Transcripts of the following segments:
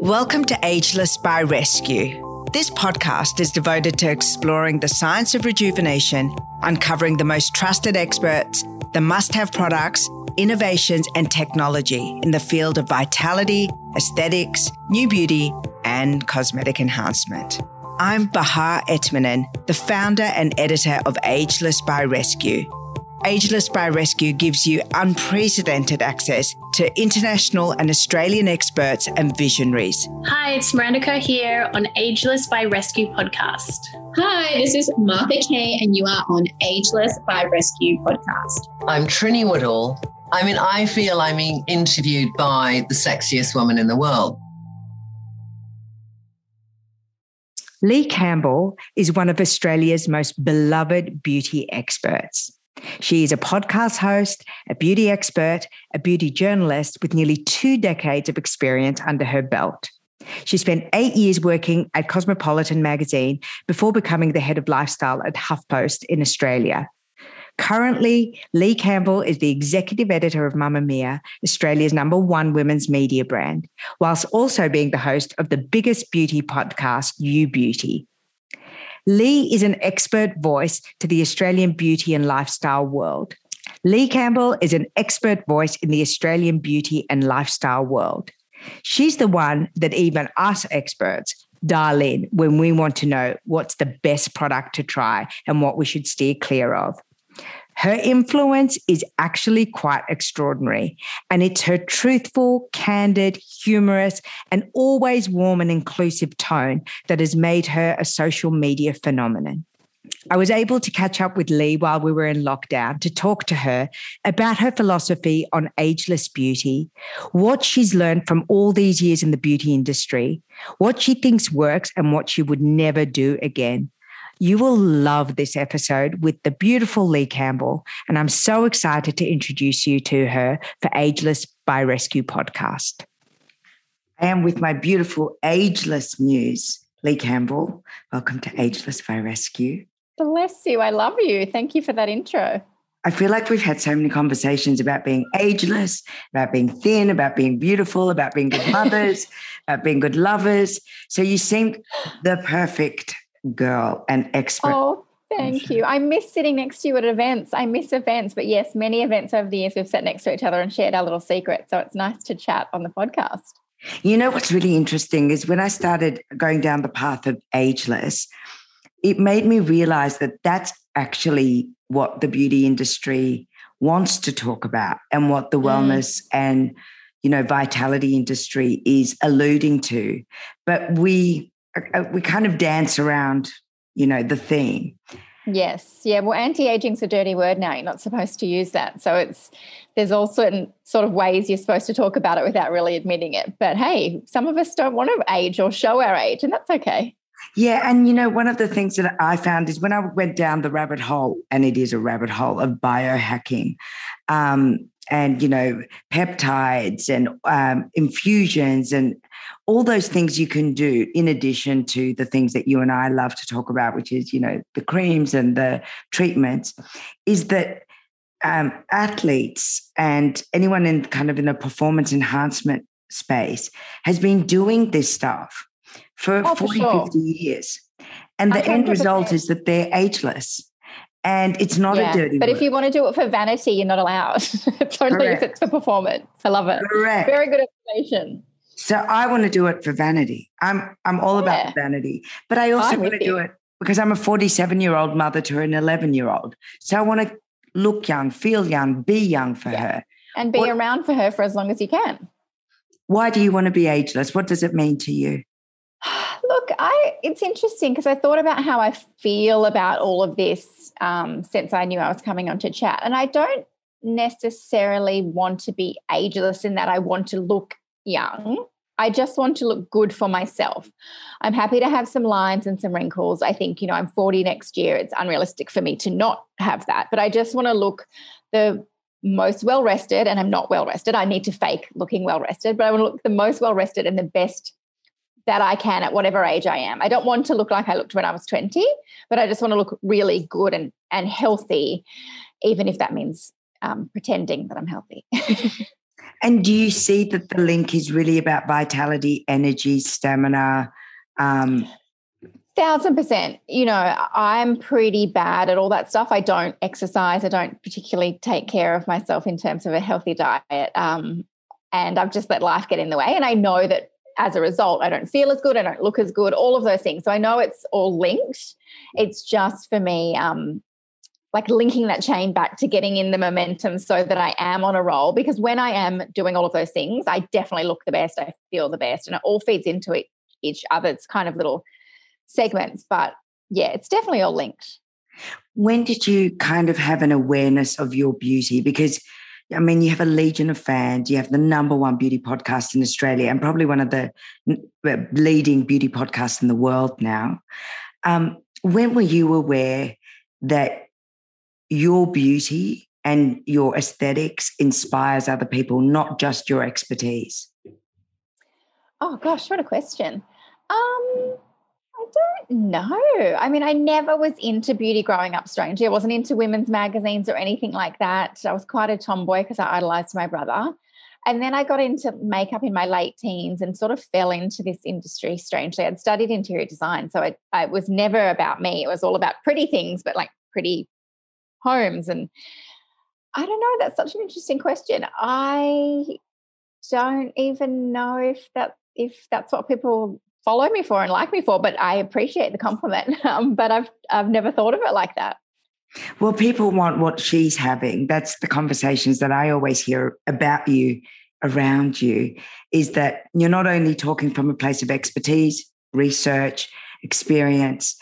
Welcome to Ageless by Rescue. This podcast is devoted to exploring the science of rejuvenation, uncovering the most trusted experts, the must have products, innovations, and technology in the field of vitality, aesthetics, new beauty, and cosmetic enhancement. I'm Bahar Etminan, the founder and editor of Ageless by Rescue Ageless by Rescue gives you unprecedented access to international and Australian experts and visionaries. Hi, it's Miranda Kerr here on Ageless by Rescue podcast. Hi, this is Martha Kay, and you are on Ageless by Rescue podcast. I'm Trinny Woodall. I mean, I feel I'm being interviewed by the sexiest woman in the world. Leigh Campbell is one of Australia's most beloved beauty experts. She is a podcast host, a beauty expert, a beauty journalist with nearly two decades of experience under her belt. She spent eight years working at Cosmopolitan magazine before becoming the head of lifestyle at HuffPost in Australia. Currently, Leigh Campbell is the executive editor of Mamamia, Australia's number one women's media brand, whilst also being the host of the biggest beauty podcast, You Beauty. Leigh is an expert voice to the Australian beauty and lifestyle world. Leigh Campbell is an expert voice in the Australian beauty and lifestyle world. She's the one that even us experts dial in when we want to know what's the best product to try and what we should steer clear of. Her influence is actually quite extraordinary, and it's her truthful, candid, humorous, and always warm and inclusive tone that has made her a social media phenomenon. I was able to catch up with Leigh while we were in lockdown to talk to her about her philosophy on ageless beauty, what she's learned from all these years in the beauty industry, what she thinks works, and what she would never do again. You will love this episode with the beautiful Leigh Campbell, and I'm so excited to introduce you to her for Ageless by Rescue podcast. I am with my beautiful Ageless Muse, Leigh Campbell. Welcome to Ageless by Rescue. Bless you. I love you. Thank you for that intro. I feel like we've had so many conversations about being ageless, about being thin, about being beautiful, about being good mothers, about being good lovers. So you seem the perfect girl and expert. Oh, thank you. I miss sitting next to you at events. I miss events, but yes, many events over the years we've sat next to each other and shared our little secrets. So it's nice to chat on the podcast. You know what's really interesting is when I started going down the path of ageless, it made me realize that that's actually what the beauty industry wants to talk about and what the mm. wellness and you know vitality industry is alluding to but we we kind of dance around, you know, the theme. Yes. Yeah. Well, anti-aging's a dirty word now. You're not supposed to use that. So it's there's all certain sort of ways you're supposed to talk about it without really admitting it. But hey, some of us don't want to age or show our age, and that's okay. Yeah, and you know, one of the things that I found is when I went down the rabbit hole, and it is a rabbit hole of biohacking, um, and you know, peptides and um, infusions and all those things you can do in addition to the things that you and I love to talk about, which is, you know, the creams and the treatments, is that um, athletes and anyone in kind of in the performance enhancement space has been doing this stuff for oh, 40, for sure. 50 years. And the end result is that they're ageless. And it's not yeah, a dirty But word. if you want to do it for vanity, you're not allowed. totally Correct. if it's for performance. I love it. Correct. Very good explanation. So I want to do it for vanity. I'm I'm all yeah. about vanity, but I also I'm want to do it because I'm a 47 year old mother to an 11 year old. So I want to look young, feel young, be young for yeah. her, and be what, around for her for as long as you can. Why do you want to be ageless? What does it mean to you? Look, I it's interesting because I thought about how I feel about all of this um, since I knew I was coming on to chat, and I don't necessarily want to be ageless in that I want to look young. I just want to look good for myself. I'm happy to have some lines and some wrinkles. I think, you know, I'm 40 next year. It's unrealistic for me to not have that, but I just want to look the most well rested and I'm not well rested. I need to fake looking well rested, but I want to look the most well rested and the best that I can at whatever age I am. I don't want to look like I looked when I was 20, but I just want to look really good and, and healthy, even if that means um, pretending that I'm healthy. And do you see that the link is really about vitality, energy, stamina? Um, Thousand percent. You know, I'm pretty bad at all that stuff. I don't exercise. I don't particularly take care of myself in terms of a healthy diet. Um, and I've just let life get in the way. And I know that as a result, I don't feel as good. I don't look as good, all of those things. So I know it's all linked. It's just for me, um, like linking that chain back to getting in the momentum so that I am on a roll. Because when I am doing all of those things, I definitely look the best, I feel the best, and it all feeds into it, each other. It's kind of little segments, but yeah, it's definitely all linked. When did you kind of have an awareness of your beauty? Because I mean, you have a legion of fans. You have the number one beauty podcast in Australia and probably one of the leading beauty podcasts in the world now. Um, when were you aware that your beauty and your aesthetics inspires other people, not just your expertise? Oh gosh, what a question. Um, don't know. I mean, I never was into beauty growing up, strangely. I wasn't into women's magazines or anything like that. I was quite a tomboy because I idolized my brother. And then I got into makeup in my late teens and sort of fell into this industry strangely. I'd studied interior design. So it, it was never about me. It was all about pretty things, but like pretty homes. And I don't know. That's such an interesting question. I don't even know if that if that's what people follow me for and like me for, but I appreciate the compliment. Um, but I've I've never thought of it like that. Well, people want what she's having. That's the conversations that I always hear about you, around you, is that you're not only talking from a place of expertise, research, experience,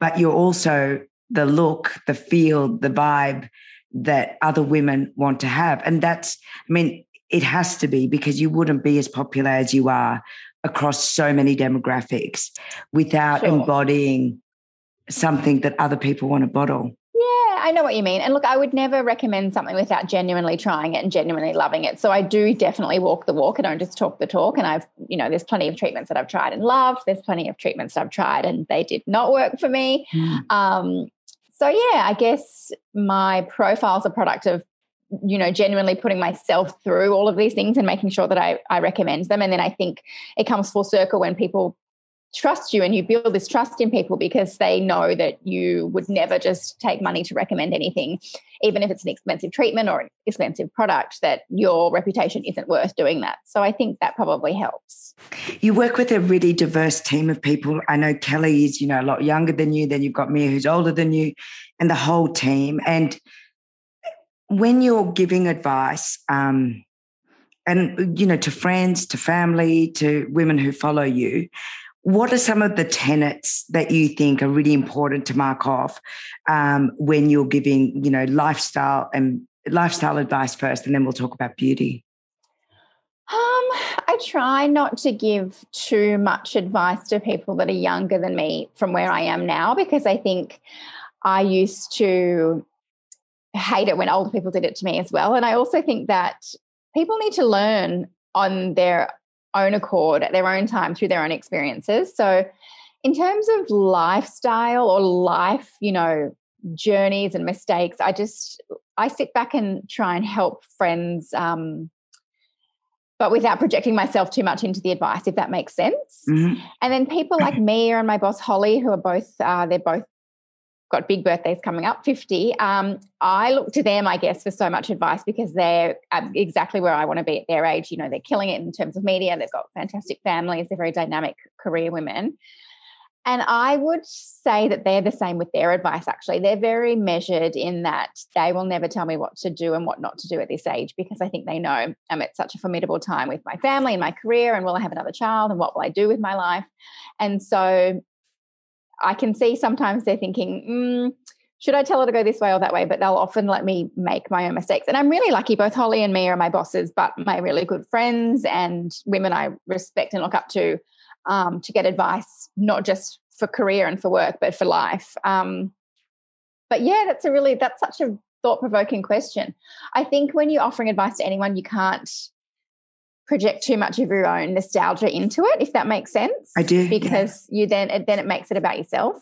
but you're also the look, the feel, the vibe that other women want to have. And that's, I mean, it has to be because you wouldn't be as popular as you are across so many demographics without sure. embodying something that other people want to bottle. Yeah, I know what you mean. And look, I would never recommend something without genuinely trying it and genuinely loving it. So I do definitely walk the walk. I don't just talk the talk. And I've, you know, there's plenty of treatments that I've tried and loved. There's plenty of treatments that I've tried and they did not work for me. Mm. Um, so yeah, I guess my profile is a product of you know genuinely putting myself through all of these things and making sure that I, I recommend them. And then i think it comes full circle when people trust you and you build this trust in people because they know that you would never just take money to recommend anything even if it's an expensive treatment or an expensive product that your reputation isn't worth doing that. So i think that probably helps. You work with a really diverse team of people. I know kelly is you know a lot younger than you then you've got mia who's older than you and the whole team. And when you're giving advice, um, and you know, to friends, to family, to women who follow you, what are some of the tenets that you think are really important to mark off um, when you're giving, you know, lifestyle and lifestyle advice first, and then we'll talk about beauty. Um, I try not to give too much advice to people that are younger than me from where I am now because I think I used to hate it when older people did it to me as well. And I also think that people need to learn on their own accord at their own time through their own experiences. So, in terms of lifestyle or life, you know, journeys and mistakes, I just I sit back and try and help friends. Um, but without projecting myself too much into the advice, if that makes sense. Mm-hmm. And then people like me and my boss Holly, who are both uh, they're both got big birthdays coming up, 50. Um, I look to them, I guess, for so much advice because they're exactly where I want to be at their age. You know, they're killing it in terms of media. They've got fantastic families. They're very dynamic career women. And I would say that they're the same with their advice, actually. They're very measured in that they will never tell me what to do and what not to do at this age because I think they know I'm at such a formidable time with my family and my career. And will I have another child? And what will I do with my life? And so I can see sometimes they're thinking, mm, should I tell her to go this way or that way? But they'll often let Mia make my own mistakes. And I'm really lucky. Both Holly and me are my bosses, but my really good friends and women I respect and look up to um, to get advice, not just for career and for work, but for life. Um, but yeah, that's a really, that's such a thought provoking question. I think when you're offering advice to anyone, you can't project too much of your own nostalgia into it, if that makes sense. I do. Because yeah. you then then it makes it about yourself.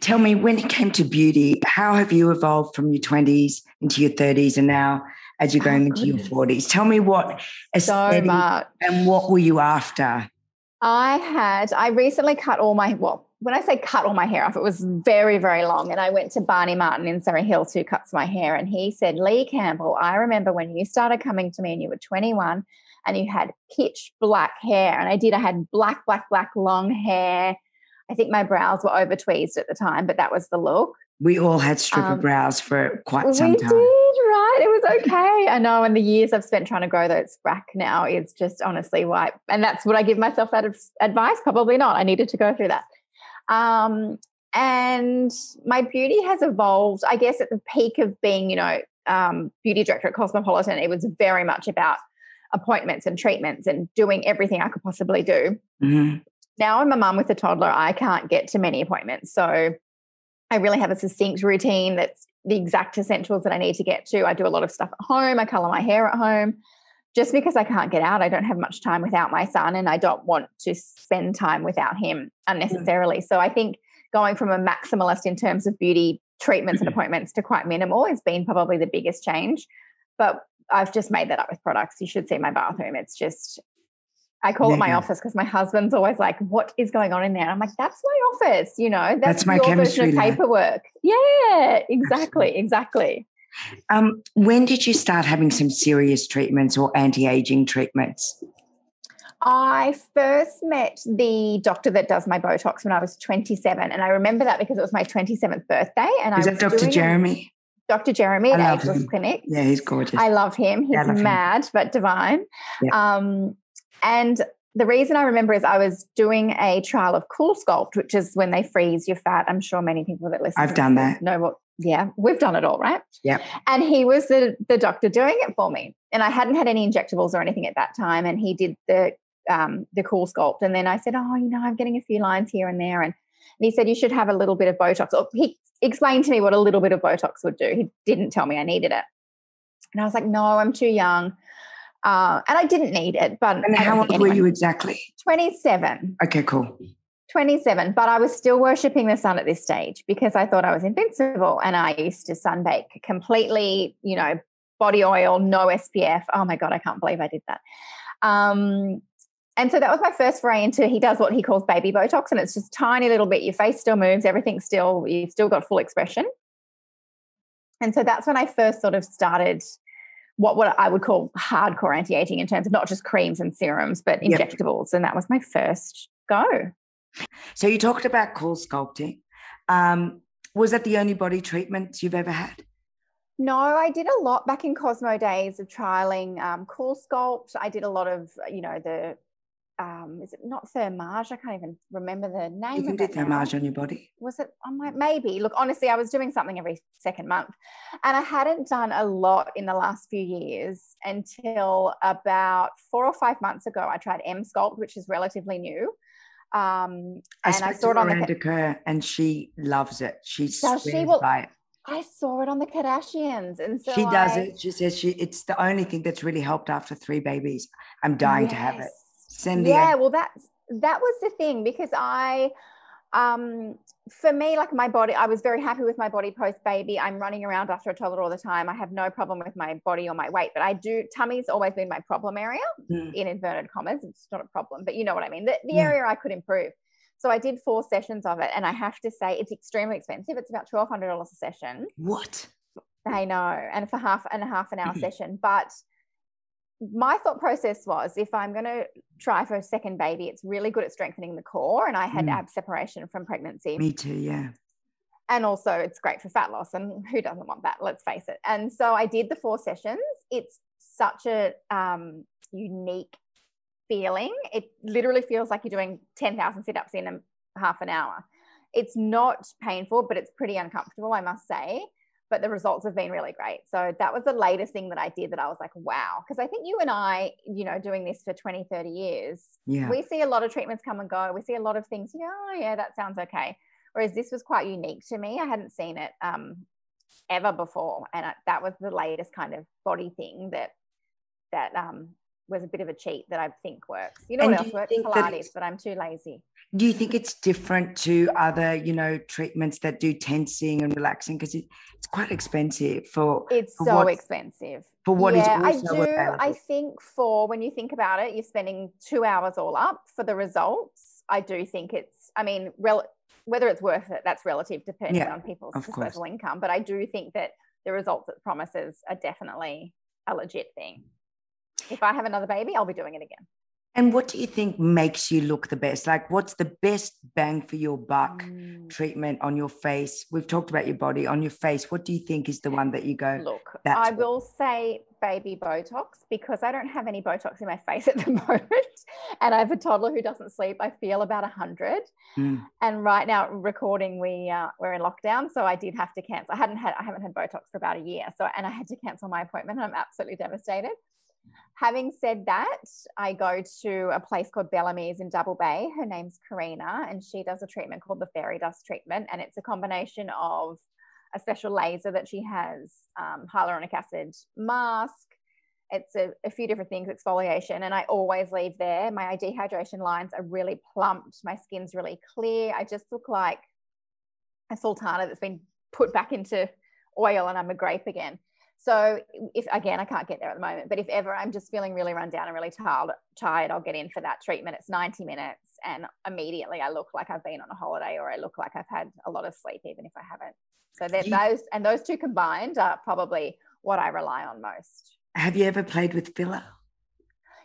Tell me, when it came to beauty, how have you evolved from your 20s into your 30s and now as you're going Oh, into your 40s? Tell me what So much. and what were you after? I had, I recently cut all my, well, when I say cut all my hair off, it was very, very long. And I went to Barney Martin in Surry Hills who cuts my hair. And he said, Leigh Campbell, I remember when you started coming to me and you were 21 and you had pitch black hair. And I did, I had black, black, black long hair. I think my brows were over tweezed at the time, but that was the look. We all had stripper Um, brows for quite we some did, time. right? It was okay. I know. And the years I've spent trying to grow those back now is just honestly why. And that's what I give myself that advice. Probably not. I needed to go through that. Um, and my beauty has evolved, I guess, at the peak of being, you know, um, beauty director at Cosmopolitan. It was very much about appointments and treatments and doing everything I could possibly do Mhm. now I'm a mum with a toddler. I can't get to many appointments. So I really have a succinct routine that's the exact essentials that I need to get to. I do a lot of stuff at home. I color my hair at home. Just because I can't get out, I don't have much time without my son, and I don't want to spend time without him hmm. unnecessarily. So I think going from a maximalist in terms of beauty treatments and mm-hmm. appointments to quite minimal has been probably the biggest change. But I've just made that up with products. You should see my bathroom. It's just I call it my office because my husband's always like, "What is going on in there?" And I'm like, "That's my office, you know. That's, That's my your version of lab." paperwork." Yeah, exactly, exactly. Um, when did you start having some serious treatments or anti-aging treatments? I first met the doctor that does my Botox when I was 27, and I remember that because it was my 27th birthday. And Is I that was Dr. Jeremy? Dr. Jeremy at Ageless him. Clinic. Yeah, he's gorgeous. I love him. He's love him. mad but divine. Yeah. Um, and the reason I remember is I was doing a trial of Cool Sculpt, which is when they freeze your fat. I'm sure many people that listen I've to done that. know what. Yeah, we've done it all, right? Yeah. And he was the the doctor doing it for me, and I hadn't had any injectables or anything at that time. And he did the um, the Cool Sculpt, and then I said, "Oh, you know, I'm getting a few lines here and there," and, and he said, "You should have a little bit of Botox." Or he explained to me what a little bit of Botox would do. He didn't tell me I needed it. And I was like, no, I'm too young. Uh, and I didn't need it. But and how old were you exactly? 27. Okay, cool. 27. But I was still worshipping the sun at this stage because I thought I was invincible. And I used to sunbake completely, you know, body oil, no SPF. Oh my God, I can't believe I did that. Um, and so that was my first foray into he does what he calls baby Botox, and it's just tiny little bit. Your face still moves, everything's still, you've still got full expression. And so that's when I first sort of started what what I would call hardcore anti-aging in terms of not just creams and serums, but Yep. injectables. And that was my first go. So you talked about cool sculpting. Um, was that the only body treatment you've ever had? No, I did a lot back in Cosmo days of trialing um, Cool Sculpt. I did a lot of, you know, the um, is it not Thermage? I can't even remember the name. You can do now. thermage on your body. was it I'm like maybe look honestly I was doing something every second month and I hadn't done a lot in the last few years until about four or five months ago I tried Emsculpt which is relatively new um, I and I saw it on the Kerr and she loves it. She Does she? will, by it. I saw it on the Kardashians and so she does I- it. She says she it's the only thing that's really helped after three babies. I'm dying to have it. The yeah well that's that was the thing because i um for me like my body i was very happy with my body post baby i'm running around after a toddler all the time i have no problem with my body or my weight but i do tummy's always been my problem area Mm. in inverted commas it's not a problem but you know what i mean the, the Yeah. area i could improve so i did four sessions of it and i have to say it's extremely expensive it's about $1200 a session What? I know, and for half and a half an hour Mhm. session. But my thought process was if I'm going to try for a second baby, it's really good at strengthening the core. And I had Mm. ab separation from pregnancy. Me too, yeah. And also, it's great for fat loss. And who doesn't want that? Let's face it. And so I did the four sessions. It's such a um, unique feeling. It literally feels like you're doing 10,000 sit ups in a half an hour. It's not painful, but it's pretty uncomfortable, I must say. But the results have been really great. So that was the latest thing that I did that I was like, wow. Because I think you and I, you know, doing this for 20, 30 years, Yeah. we see a lot of treatments come and go. We see a lot of things, you know, oh, yeah, that sounds okay. Whereas this was quite unique to me. I hadn't seen it um, ever before. And I, that was the latest kind of body thing that, that um, was a bit of a cheat that I think works. You know And what else works? Pilates, but I'm too lazy. Do you think it's different to other, you know, treatments that do tensing and relaxing? Because it, it's quite expensive for It's For so what- expensive. for what is yeah, I also do. available. I think for when you think about it, you're spending two hours all up for the results. I do think it's. I mean, rel- whether it's worth it, that's relative depending Yeah, on people's disposable income. But I do think that the results it promises are definitely a legit thing. If I have another baby, I'll be doing it again. And what do you think makes you look the best? Like, what's the best bang for your buck Mm. treatment on your face? We've talked about your body on your face. What do you think is the one that you go? Look, I what- will say baby Botox because I don't have any Botox in my face at the moment. And I have a toddler who doesn't sleep. I feel about 100. Mm. And right now, recording, we uh, we're in lockdown, so I did have to cancel. I hadn't had, I haven't had Botox for about a year, so and I had to cancel my appointment. And I'm absolutely devastated. Having said that, I go to a place called Bellamy's in Double Bay. Her name's Karina, and she does a treatment called the fairy dust treatment, and it's a combination of a special laser that she has, um, hyaluronic acid mask. It's a, a few different things, exfoliation, and I always leave there. My dehydration lines are really plumped. My skin's really clear. I just look like a sultana that's been put back into oil, and I'm a grape again. So if again, I can't get there at the moment, but if ever I'm just feeling really run down and really tired, tired, I'll get in for that treatment. It's 90 minutes, and immediately I look like I've been on a holiday, or I look like I've had a lot of sleep, even if I haven't. So that You- those and those two combined are probably what I rely on most. Have you ever played with filler?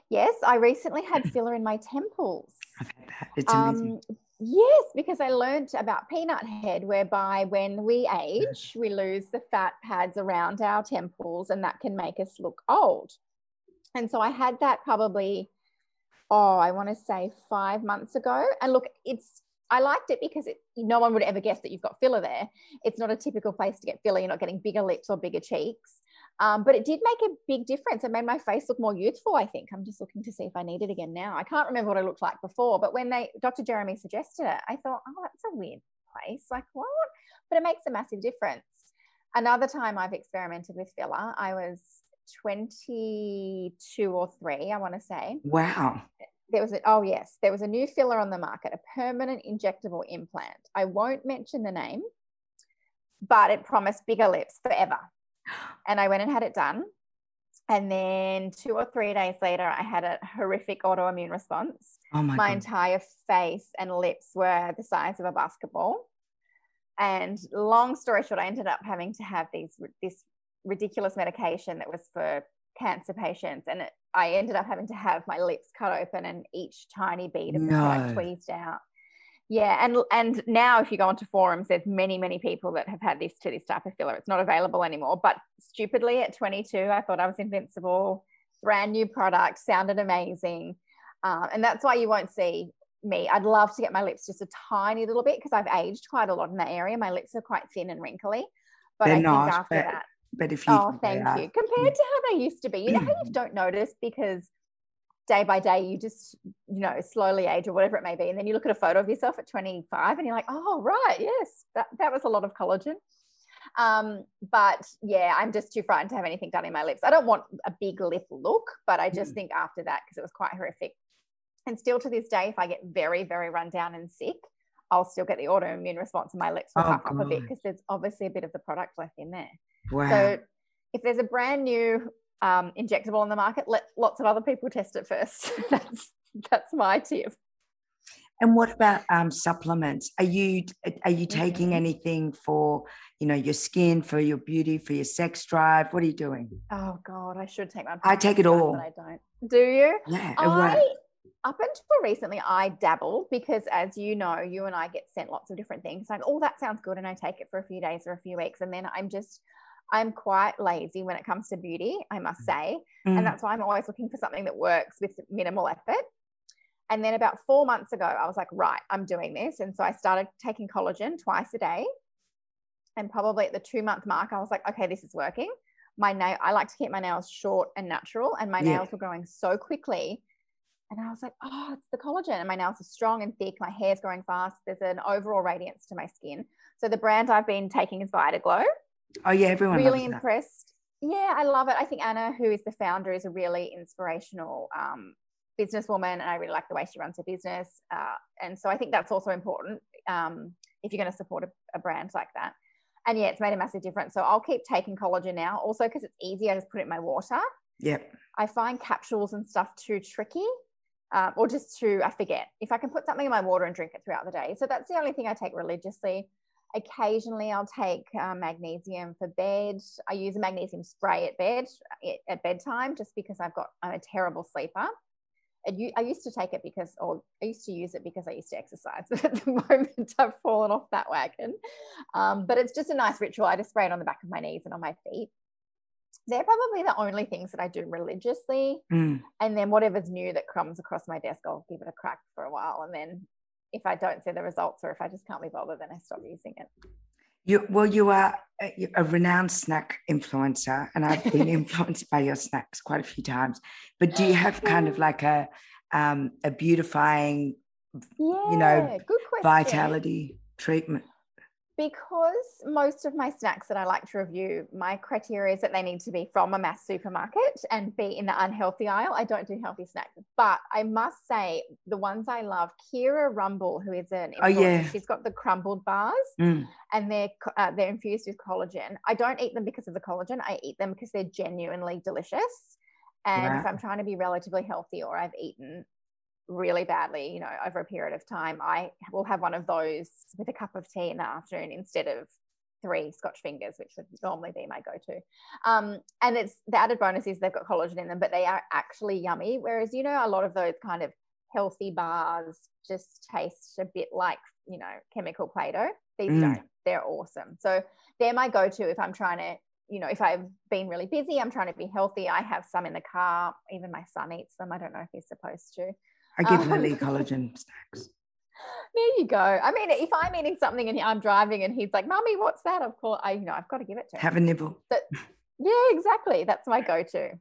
Yes, I recently had filler in my temples. I've had that. It's amazing. Um, yes, because I learned about peanut head, whereby when we age, we lose the fat pads around our temples, and that can make us look old. And so I had that probably, oh, I want to say five months ago. And look, it's I liked it because it, no one would ever guess that you've got filler there. It's not a typical place to get filler. You're not getting bigger lips or bigger cheeks. Um, but it did make a big difference. It made my face look more youthful, I think. I'm just looking to see if I need it again now. I can't remember what I looked like before, but when they Dr. Jeremy suggested it, I thought, oh, that's a weird place. Like, what? But it makes a massive difference. Another time I've experimented with filler, I was 22 or three, I want to say. wow. There was a, oh yes, there was a new filler on the market, a permanent injectable implant. I won't mention the name, but it promised bigger lips forever. And I went and had it done. And then two or three days later, I had a horrific autoimmune response. Oh my, My god. entire face and lips were the size of a basketball. And long story short, I ended up having to have these this ridiculous medication that was for cancer patients, and it, I ended up having to have my lips cut open and each tiny bead of the product No. tweezed out. Yeah, and and now if you go onto forums, there's many many people that have had this to this type of filler. It's not available anymore. But stupidly, at 22, I thought I was invincible. Brand new product, sounded amazing, um, and that's why you won't see me. I'd love to get my lips just a tiny little bit because I've aged quite a lot in that area. My lips are quite thin and wrinkly. But They're I think not, after but that, But if you oh, thank you. Compared to how they used to be, you know how you don't notice because day by day you just you know slowly age or whatever it may be, and then you look at a photo of yourself at 25 and you're like, oh right, yes, that that was a lot of collagen. Um, but yeah, I'm just too frightened to have anything done in my lips. I don't want a big lip look, but I just Mm. think after that, because it was quite horrific. And still to this day, if I get very, very run down and sick, I'll still get the autoimmune response and my lips will Oh, puff up a bit because there's obviously a bit of the product left in there. wow. So if there's a brand new um, injectable on the market, let lots of other people test it first. that's that's my tip. And what about um, supplements? Are you are you taking Mhm. anything for you know your skin, for your beauty, for your sex drive? What are you doing? Oh God, I should take my. I take it all. I don't. Do you? Yeah, I up until recently I dabble because as you know, you and I get sent lots of different things. Like, oh, that sounds good, and I take it for a few days or a few weeks, and then I'm just I'm quite lazy when it comes to beauty, I must say. Mm. And that's why I'm always looking for something that works with minimal effort. And then about four months ago, I was like, right, I'm doing this. And so I started taking collagen twice a day. And probably at the two month mark, I was like, okay, this is working. My nail, I like to keep my nails short and natural, and my Yeah. nails were growing so quickly. And I was like, oh, it's the collagen. And my nails are strong and thick. My hair's growing fast. There's an overall radiance to my skin. So the brand I've been taking is Vida Glow oh yeah, everyone really loves that. impressed. Yeah, I love it. I think Anna, who is the founder, is a really inspirational um, businesswoman, and I really like the way she runs her business. Uh, and so I think that's also important um, if you're going to support a, a, brand like that. And yeah, it's made a massive difference. So I'll keep taking collagen now, also because it's easy. I just put it in my water. Yep. I find capsules and stuff too tricky. Um, or just to I forget if I can put something in my water and drink it throughout the day. So that's the only thing I take religiously. Occasionally, I'll take uh, magnesium for bed. I use a magnesium spray at bed at bedtime just because I've got I'm a terrible sleeper. I used to take it because, or I used to use it because I used to exercise, but at the moment I've fallen off that wagon. Um, but it's just a nice ritual. I just spray it on the back of my knees and on my feet. They're probably the only things that I do religiously. Mm. And then whatever's new that comes across my desk, I'll give it a crack for a while. And then if I don't see the results or if I just can't be bothered, then I stop using it. You, well, you are a, a, renowned snack influencer, and I've been influenced by your snacks quite a few times. But do you have kind of like a um, a beautifying, yeah, you know, vitality treatment? Because most of my snacks that I like to review, my criteria is that they need to be from a mass supermarket and be in the unhealthy aisle. I don't do healthy snacks, but I must say the ones I love, Keira Rumble, who is an oh yeah, she's got the crumbled bars, mm. and they're uh, they're infused with collagen. I don't eat them because of the collagen. I eat them because they're genuinely delicious. And if I'm trying to be relatively healthy or I've eaten really badly, you know, over a period of time, I will have one of those with a cup of tea in the afternoon instead of three Scotch fingers, which would normally be my go-to. Um, and it's the added bonus is they've got collagen in them, but they are actually yummy. Whereas, you know, a lot of those kind of healthy bars just taste a bit like, you know, chemical Play-Doh. These mm. don't. They're awesome. So they're my go-to if I'm trying to you know, if I've been really busy, I'm trying to be healthy. I have some in the car. Even my son eats them. I don't know if he's supposed to. I give um, Lily collagen snacks. There you go. I mean, if I'm eating something and I'm driving and he's like, "Mummy, what's that?" Of course, I you know I've got to give it to him. Have a nibble. But, yeah, exactly. That's my go-to.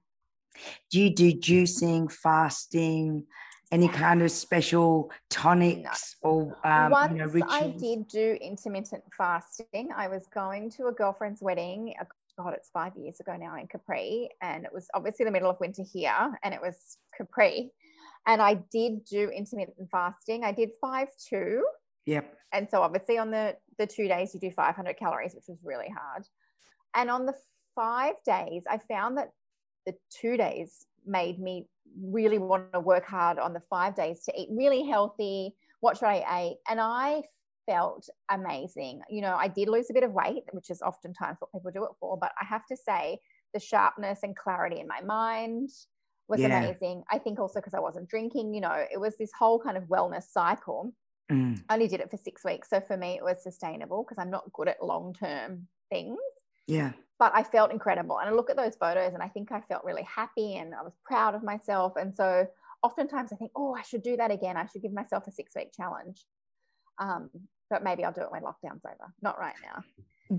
Do you do juicing, fasting, any kind of special tonics no. or um, Once you know, rituals? I did do intermittent fasting. I was going to a girlfriend's wedding. God, it's five years ago now in Capri, and it was obviously the middle of winter here, and it was Capri and I did do intermittent fasting. I did five two. Yep. And so obviously on the the two days you do 500 calories, which was really hard. And on the five days, I found that the two days made me really want to work hard on the five days to eat really healthy, watch what I ate. And I felt amazing. You know, I did lose a bit of weight, which is oftentimes what people do it for, but I have to say the sharpness and clarity in my mind, was yeah. amazing. I think also because I wasn't drinking, you know, it was this whole kind of wellness cycle. Mm. I only did it for six weeks. So for me, it was sustainable because I'm not good at long term things. Yeah. But I felt incredible. And I look at those photos and I think I felt really happy and I was proud of myself. And so oftentimes I think, oh, I should do that again. I should give myself a six week challenge. Um, but maybe I'll do it when lockdown's over. Not right now.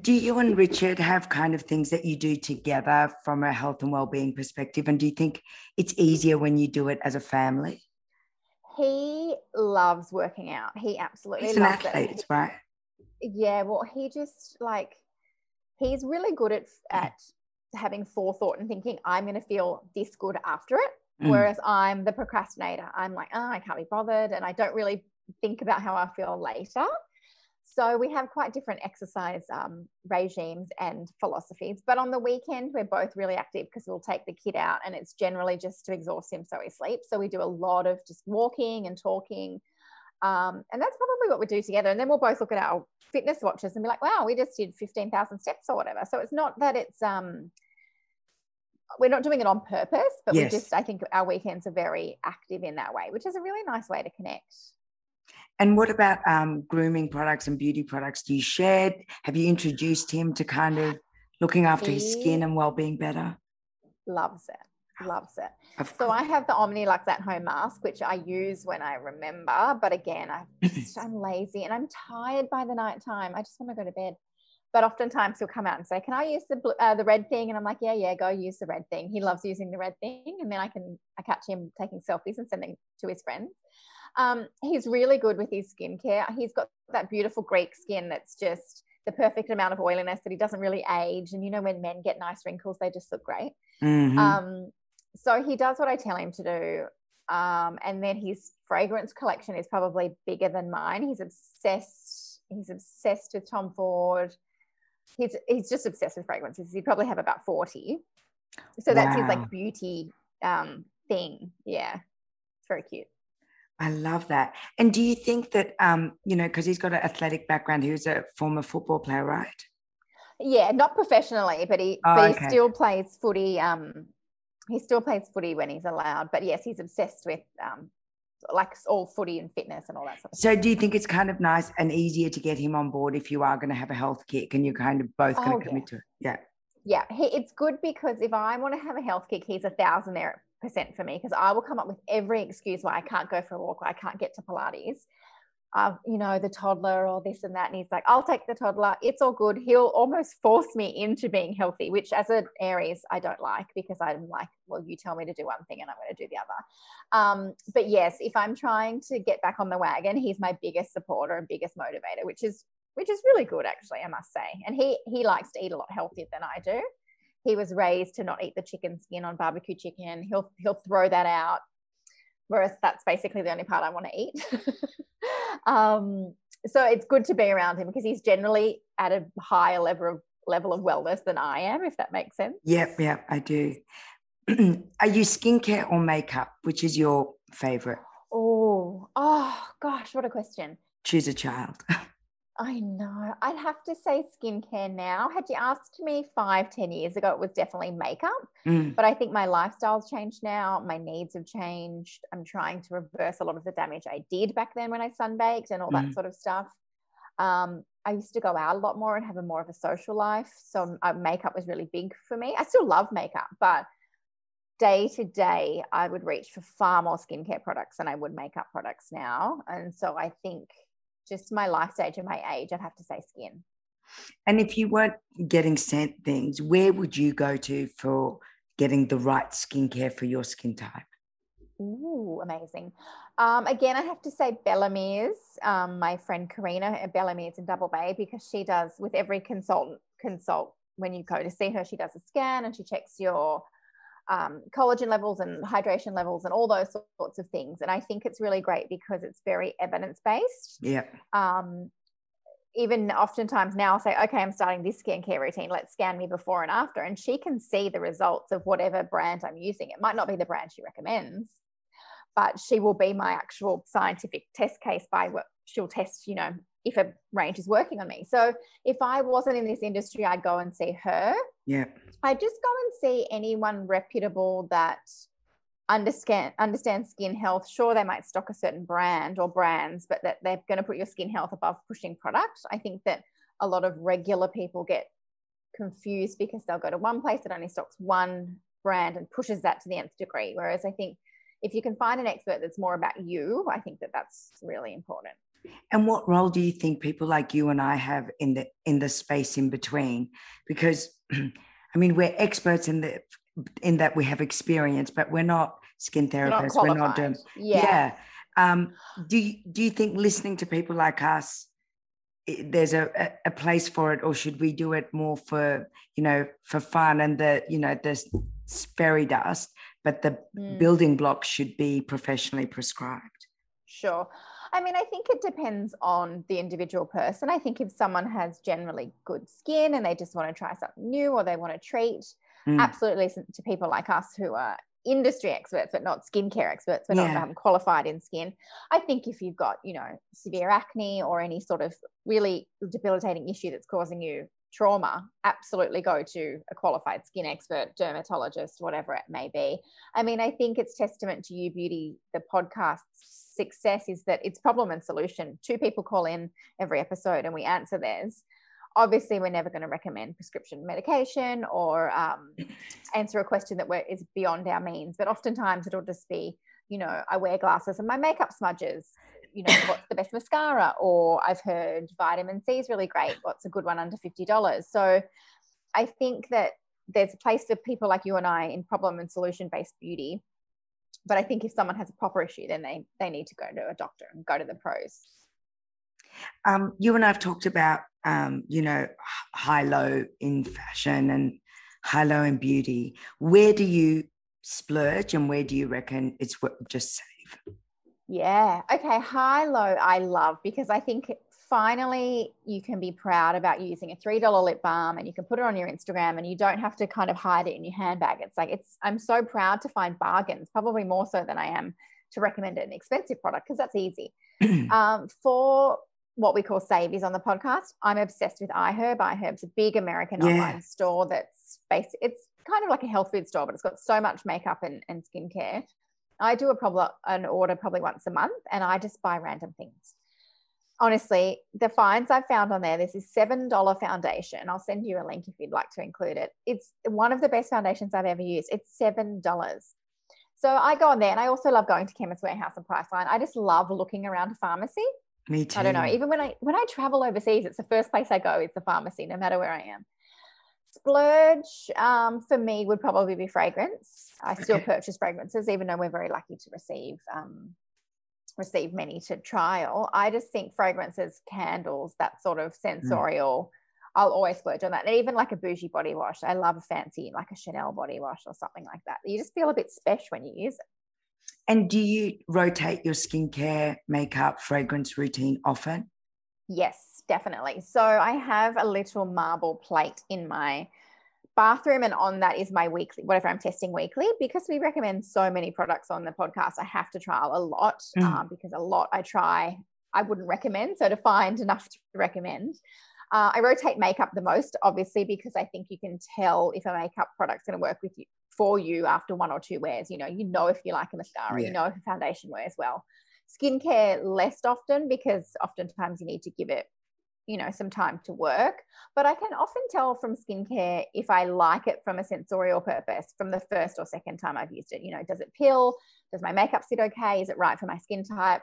Do you and Richard have kind of things that you do together from a health and well-being perspective? And do you think it's easier when you do it as a family? He loves working out. He absolutely He's loves an athlete, it. right? Yeah, well, he just like he's really good at at having forethought and thinking I'm going to feel this good after it. Mm. Whereas I'm the procrastinator. I'm like, oh, I can't be bothered, and I don't really think about how I feel later. So we have quite different exercise um, regimes and philosophies. But on the weekend, we're both really active because we'll take the kid out and it's generally just to exhaust him so he sleeps. So we do a lot of just walking and talking. Um, and that's probably what we do together. And then we'll both look at our fitness watches and be like, wow, we just did 15,000 steps or whatever. So it's not that it's, um, we're not doing it on purpose, but yes. we just, I think our weekends are very active in that way, which is a really nice way to connect. And what about um, grooming products and beauty products? Do you share? Have you introduced him to kind of looking after he his skin and well-being better? Loves it. Loves it. so I have the Omnilux at home mask, which I use when I remember. But again, I am lazy and I'm tired by the night time. I just want to go to bed. But oftentimes he'll come out and say, "Can I use the uh, the red thing?" And I'm like, "Yeah, yeah, go use the red thing." He loves using the red thing, and then I can I catch him taking selfies and sending to his friends. Um, he's really good with his skincare. He's got that beautiful Greek skin that's just the perfect amount of oiliness that he doesn't really age. And you know, when men get nice wrinkles, they just look great. Mhm. Um, so he does what I tell him to do. Um, and then his fragrance collection is probably bigger than mine. He's obsessed. He's obsessed with Tom Ford. He's he's just obsessed with fragrances. He'd probably have about forty. So that's his like beauty um, thing. Yeah, it's very cute. I love that. And do you think that, um, you know, because he's got an athletic background, he was a former football player, right? Yeah, not professionally, but he Oh, but okay. he still plays footy. Um, he still plays footy when he's allowed. But yes, he's obsessed with um, like all footy and fitness and all that sort of. So do you think it's kind of nice and easier to get him on board if you are going to have a health kick and you're kind of both going Oh, to commit to it? Yeah. Yeah, he, it's good because if I want to have a health kick, he's a thousand percent for me because I will come up with every excuse why I can't go for a walk, why I can't get to Pilates. Uh, you know, the toddler or this and that. And he's like, I'll take the toddler. It's all good. He'll almost force me into being healthy, which as an Aries, I don't like because I'm like, well, you tell me to do one thing and I'm going to do the other. Um, but yes, if I'm trying to get back on the wagon, he's my biggest supporter and biggest motivator, which is which is really good actually, I must say. And he he likes to eat a lot healthier than I do. He was raised to not eat the chicken skin on barbecue chicken. He'll he'll throw that out. Whereas that's basically the only part I want to eat. um, so it's good to be around him because he's generally at a higher level of level of wellness than I am, if that makes sense. Yep, yep, I do. are you skincare or makeup? Which is your favorite? Oh, oh gosh, what a question. Choose a child. I know. I'd have to say skincare now. Had you asked me five, ten years ago, it was definitely makeup. Mm, But I think my lifestyle's changed now. My needs have changed. I'm trying to reverse a lot of the damage I did back then when I sunbaked and all that Mm. sort of stuff. Um, I used to go out a lot more and have a more of a social life. So uh, makeup was really big for me. I still love makeup, but day to day, I would reach for far more skincare products than I would makeup products now. And so I think just my life stage and my age, I'd have to say skin. And if you weren't getting sent things, where would you go to for getting the right skincare for your skin type? Ooh, amazing. Um, again, I have to say Bellamy's, um, my friend Karina at Bellamy's in Double Bay, because she does with every consultant consult when you go to see her, she does a scan and she checks your um, collagen levels and hydration levels and all those sorts of things. And I think it's really great because it's very evidence based. Yeah. Um, even oftentimes now I'll say, okay, I'm starting this skincare routine. Let's scan me before and after. And she can see the results of whatever brand I'm using. It might not be the brand she recommends, but she will be my actual scientific test case by what she'll test, you know, if a range is working on me. So if I wasn't in this industry, I'd go and see her. Yeah. I'd just go and see anyone reputable that understand understands skin health. Sure, they might stock a certain brand or brands, but that they're going to put your skin health above pushing product. I think that a lot of regular people get confused because they'll go to one place that only stocks one brand and pushes that to the nth degree. Whereas I think if you can find an expert that's more about you, I think that that's really important. And what role do you think people like you and I have in the in the space in between? Because I mean, we're experts in the in that we have experience, but we're not skin You're not therapists. We're not qualified. yeah. yeah. Um, do you, do you think listening to people like us, there's a, a, place for it, or should we do it more for you know for fun and the you know the fairy dust, but the Mm. building blocks should be professionally prescribed? Sure. I mean, I think it depends on the individual person. I think if someone has generally good skin and they just want to try something new or they want to treat, Mm. absolutely to people like us who are industry experts but not skincare experts. We're Yeah. not um, qualified in skin. I think if you've got, you know, severe acne or any sort of really debilitating issue that's causing you trauma, absolutely go to a qualified skin expert, dermatologist, whatever it may be. I mean, I think it's testament to You Beauty, the podcast's success is that it's problem and solution. Two people call in every episode and we answer theirs. Obviously, we're never going to recommend prescription medication or um, answer a question that is beyond our means. But oftentimes, it'll just be, you know, I wear glasses and my makeup smudges. You know, what's the best mascara? Or I've heard vitamin C is really great. What's a good one under fifty dollars? So, I think that there's a place for people like you and I in problem and solution based beauty. But I think if someone has a proper issue, then they they need to go to a doctor and go to the pros. Um, you and I have talked about, um, you know, high low in fashion and high low in beauty. Where do you splurge and where do you reckon it's just save? Yeah. Okay. High low, I love because I think finally you can be proud about using a $3 lip balm and you can put it on your Instagram and you don't have to kind of hide it in your handbag. It's like, it's, I'm so proud to find bargains, probably more so than I am to recommend an expensive product because that's easy. um, for what we call savies on the podcast, I'm obsessed with iHerb. iHerb's a big American yeah. online store that's based, it's kind of like a health food store, but it's got so much makeup and, and skincare. I do a problem an order probably once a month and I just buy random things. Honestly, the finds I've found on there, this is $7 foundation. I'll send you a link if you'd like to include it. It's one of the best foundations I've ever used. It's $7. So I go on there and I also love going to Chemist Warehouse and Priceline. I just love looking around a pharmacy. Me too. I don't know. Even when I when I travel overseas, it's the first place I go. It's the pharmacy, no matter where I am. Splurge um, for me would probably be fragrance. I still okay. purchase fragrances, even though we're very lucky to receive um, receive many to trial. I just think fragrances, candles, that sort of mm. sensorial. Mm. I'll always splurge on that. And even like a bougie body wash. I love a fancy, like a Chanel body wash or something like that. You just feel a bit special when you use it. And do you rotate your skincare, makeup, fragrance routine often? Yes, definitely. So I have a little marble plate in my bathroom, and on that is my weekly, whatever I'm testing weekly, because we recommend so many products on the podcast. I have to trial a lot mm. um, because a lot I try, I wouldn't recommend. So to find enough to recommend. Uh, I rotate makeup the most, obviously, because I think you can tell if a makeup product's going to work with you for you after one or two wears. You know, you know if you like a mascara, yeah. you know if a foundation wears well. Skincare less often because oftentimes you need to give it, you know, some time to work. But I can often tell from skincare if I like it from a sensorial purpose from the first or second time I've used it. You know, does it peel Does my makeup sit okay? Is it right for my skin type?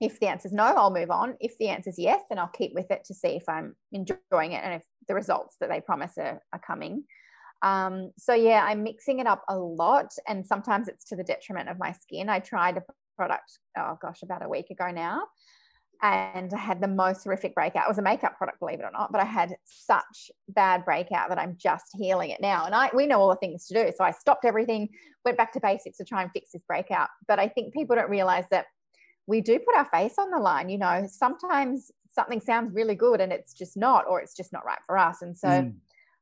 If the answer is no, I'll move on. If the answer is yes, then I'll keep with it to see if I'm enjoying it and if the results that they promise are, are coming. Um, so yeah, I'm mixing it up a lot, and sometimes it's to the detriment of my skin. I tried a product, oh gosh, about a week ago now, and I had the most horrific breakout. It was a makeup product, believe it or not, but I had such bad breakout that I'm just healing it now. And I we know all the things to do, so I stopped everything, went back to basics to try and fix this breakout. But I think people don't realize that we do put our face on the line. You know, sometimes something sounds really good and it's just not, or it's just not right for us, and so. Mm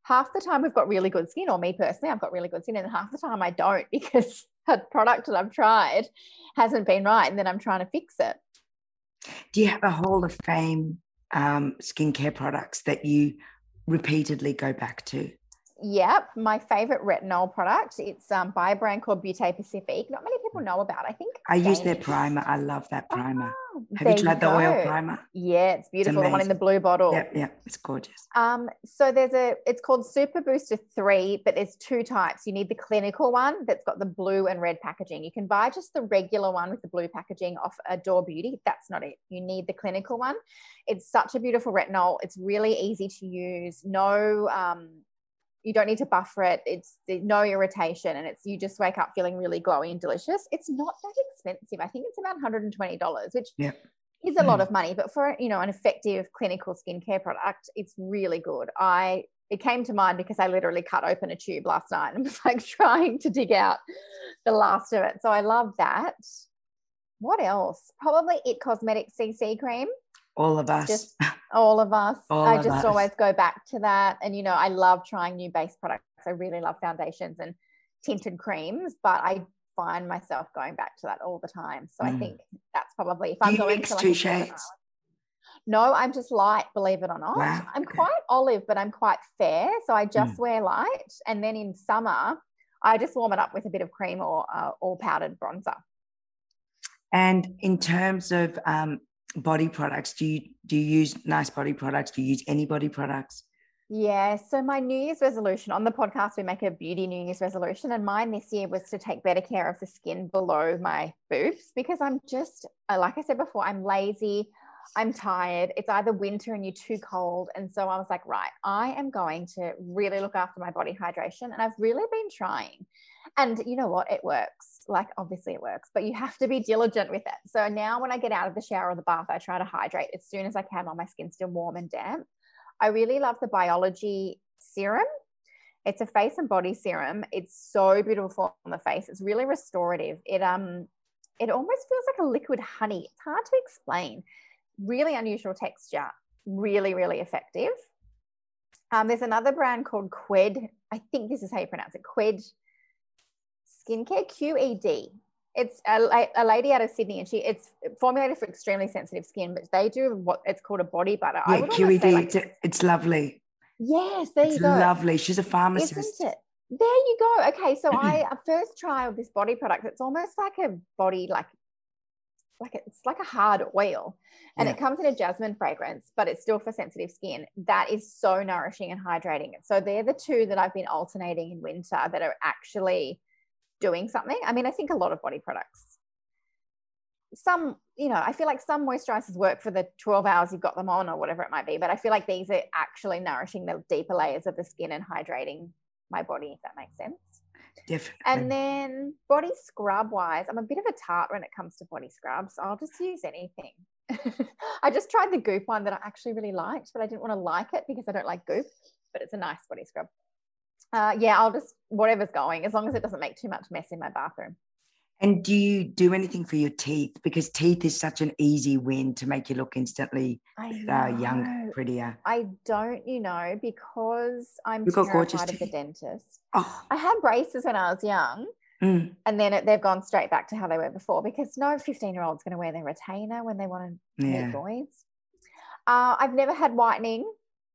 half the time we've got really good skin, or me personally, I've got really good skin, and half the time I don't because a product that I've tried hasn't been right, and then I'm trying to fix it. Do you have a Hall of Fame um, skincare products that you repeatedly go back to? Yep, my favorite retinol product. It's um, by a brand called Beauté Pacifique. Not many people know about. I think I use their primer. I love that primer. Oh, Have you tried the oil primer? Yeah, it's beautiful. It's the one in the blue bottle. Yep, yep, it's gorgeous. Um, so there's a. It's called Super Booster Three, but there's two types. You need the clinical one that's got the blue and red packaging. You can buy just the regular one with the blue packaging off Adore Beauty. That's not it. You need the clinical one. It's such a beautiful retinol. It's really easy to use. No. Um, you don't need to buffer it. It's no irritation, and it's you just wake up feeling really glowy and delicious. It's not that expensive. I think it's about $120, which yeah. is a lot mm. of money, but for you know an effective clinical skincare product, it's really good. I it came to mind because I literally cut open a tube last night and was like trying to dig out the last of it. So I love that. What else? Probably It Cosmetic CC cream all of us just all of us all i of just us. always go back to that and you know i love trying new base products i really love foundations and tinted creams but i find myself going back to that all the time so mm. i think that's probably if Do i'm you going to like two shades no i'm just light believe it or not wow. i'm okay. quite olive but i'm quite fair so i just mm. wear light and then in summer i just warm it up with a bit of cream or uh, or powdered bronzer and in terms of um, body products? Do you do you use nice body products? Do you use any body products? Yeah so my new year's resolution on the podcast we make a beauty new year's resolution and mine this year was to take better care of the skin below my boobs because i'm just uh, like i said before i'm lazy I'm tired. It's either winter and you're too cold. And so I was like, right, I am going to really look after my body hydration. And I've really been trying. And you know what? It works. Like, obviously, it works, but you have to be diligent with it. So now when I get out of the shower or the bath, I try to hydrate as soon as I can while my skin's still warm and damp. I really love the Biologi serum. It's a face and body serum. It's so beautiful on the face. It's really restorative. It um it almost feels like a liquid honey. It's hard to explain. Really unusual texture. Really, really effective. Um, there's another brand called Qued. I think this is how you pronounce it. Qued Skincare, QED. It's a, a lady out of Sydney, and she it's formulated for extremely sensitive skin, but they do what it's called a body butter. Yeah, QED. Like, it's, it's lovely. Yes, there it's you go. Lovely. She's a pharmacist. Isn't it? There you go. Okay, so I first tried this body product. It's almost like a body like like it's like a hard oil and yeah. it comes in a jasmine fragrance but it's still for sensitive skin that is so nourishing and hydrating so they're the two that i've been alternating in winter that are actually doing something i mean i think a lot of body products some you know i feel like some moisturizers work for the 12 hours you've got them on or whatever it might be but i feel like these are actually nourishing the deeper layers of the skin and hydrating my body, if that makes sense. Definitely. And then body scrub wise, I'm a bit of a tart when it comes to body scrubs. I'll just use anything. I just tried the Goop one that I actually really liked, but I didn't want to like it because I don't like Goop, but it's a nice body scrub. Uh, yeah, I'll just, whatever's going, as long as it doesn't make too much mess in my bathroom. And do you do anything for your teeth? Because teeth is such an easy win to make you look instantly uh, younger, prettier. I don't, you know, because I'm You've terrified of the dentist. Oh. I had braces when I was young. Mm. And then it, they've gone straight back to how they were before because no 15 year old's going to wear their retainer when they want to yeah. meet boys. Uh, I've never had whitening.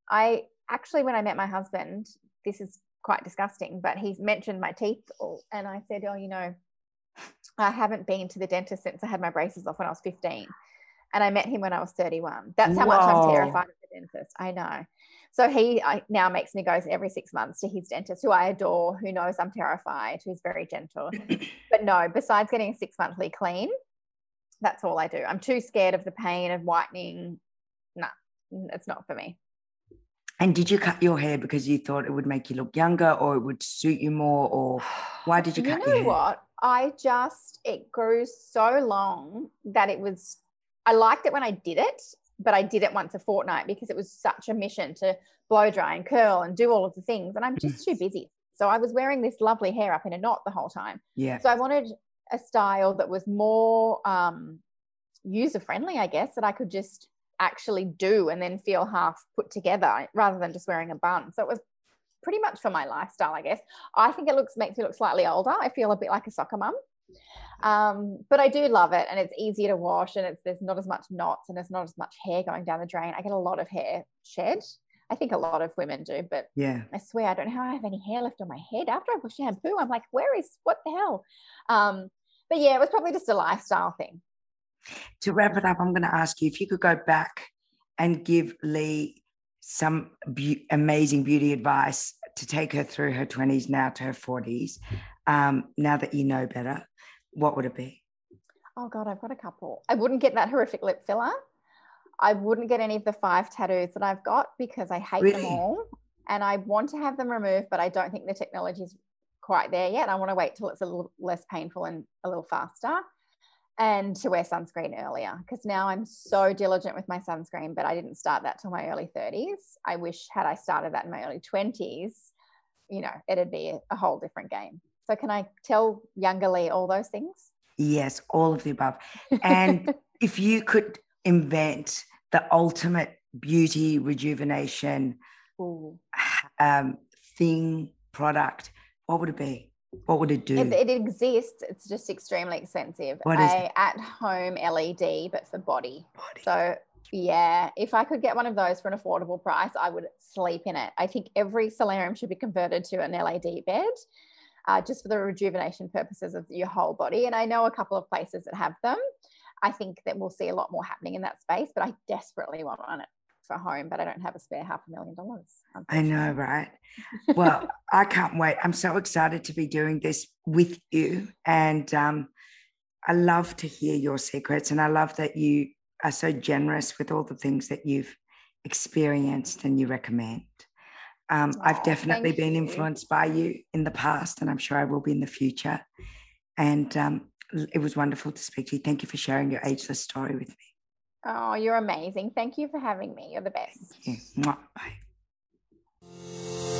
I actually, when I met my husband, this is quite disgusting, but he's mentioned my teeth. And I said, Oh, you know, I haven't been to the dentist since I had my braces off when I was 15. And I met him when I was 31. That's how Whoa. much I'm terrified of the dentist. I know. So he I, now makes me go every six months to his dentist, who I adore, who knows I'm terrified, who's very gentle. but no, besides getting a six monthly clean, that's all I do. I'm too scared of the pain of whitening. No, nah, it's not for me. And did you cut your hair because you thought it would make you look younger or it would suit you more? Or why did you cut you know your hair? what? I just, it grew so long that it was, I liked it when I did it, but I did it once a fortnight because it was such a mission to blow dry and curl and do all of the things. And I'm just too busy. So I was wearing this lovely hair up in a knot the whole time. Yeah. So I wanted a style that was more um, user friendly, I guess, that I could just actually do and then feel half put together rather than just wearing a bun. So it was pretty much for my lifestyle, I guess. I think it looks makes me look slightly older. I feel a bit like a soccer mum. Um, but I do love it and it's easier to wash and it's there's not as much knots and there's not as much hair going down the drain. I get a lot of hair shed. I think a lot of women do, but yeah, I swear I don't know how I have any hair left on my head after I wash shampoo. I'm like, where is what the hell? Um, but yeah, it was probably just a lifestyle thing. To wrap it up, I'm going to ask you if you could go back and give Leigh some be- amazing beauty advice to take her through her 20s now to her 40s. Um, now that you know better, what would it be? Oh, God, I've got a couple. I wouldn't get that horrific lip filler. I wouldn't get any of the five tattoos that I've got because I hate really? them all. And I want to have them removed, but I don't think the technology is quite there yet. I want to wait till it's a little less painful and a little faster and to wear sunscreen earlier because now I'm so diligent with my sunscreen, but I didn't start that till my early 30s. I wish had I started that in my early 20s, you know, it'd be a whole different game. So can I tell younger Leigh all those things? Yes, all of the above. And if you could invent the ultimate beauty rejuvenation um, thing product, what would it be? What would it do? It, it exists. It's just extremely expensive. What is a at home LED, but for body. body. So yeah, if I could get one of those for an affordable price, I would sleep in it. I think every solarium should be converted to an LED bed. Uh, just for the rejuvenation purposes of your whole body. And I know a couple of places that have them. I think that we'll see a lot more happening in that space, but I desperately want one for home, but I don't have a spare half a million dollars. I know, right? Well, I can't wait. I'm so excited to be doing this with you. And um, I love to hear your secrets. And I love that you are so generous with all the things that you've experienced and you recommend. Um, I've definitely been you. influenced by you in the past, and I'm sure I will be in the future. And um, it was wonderful to speak to you. Thank you for sharing your ageless story with me. Oh, you're amazing. Thank you for having me. You're the best. Bye.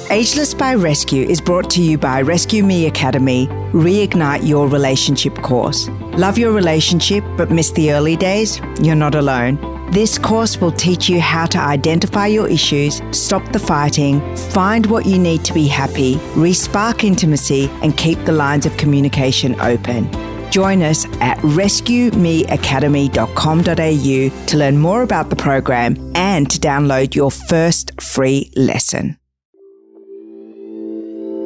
Ageless by Rescue is brought to you by Rescue Me Academy, Reignite Your Relationship course. Love your relationship but miss the early days? You're not alone. This course will teach you how to identify your issues, stop the fighting, find what you need to be happy, respark intimacy, and keep the lines of communication open. Join us at rescuemeacademy.com.au to learn more about the program and to download your first free lesson.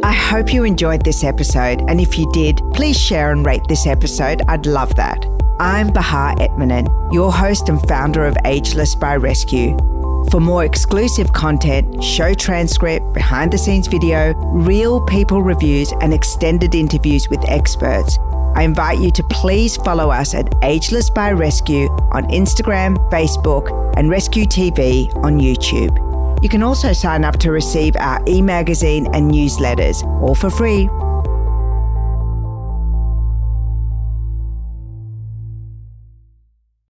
I hope you enjoyed this episode, and if you did, please share and rate this episode. I'd love that. I'm Bahar Etminan, your host and founder of Ageless by Rescue. For more exclusive content, show transcript, behind the scenes video, real people reviews, and extended interviews with experts, I invite you to please follow us at Ageless by Rescue on Instagram, Facebook, and Rescue TV on YouTube. You can also sign up to receive our e magazine and newsletters, all for free.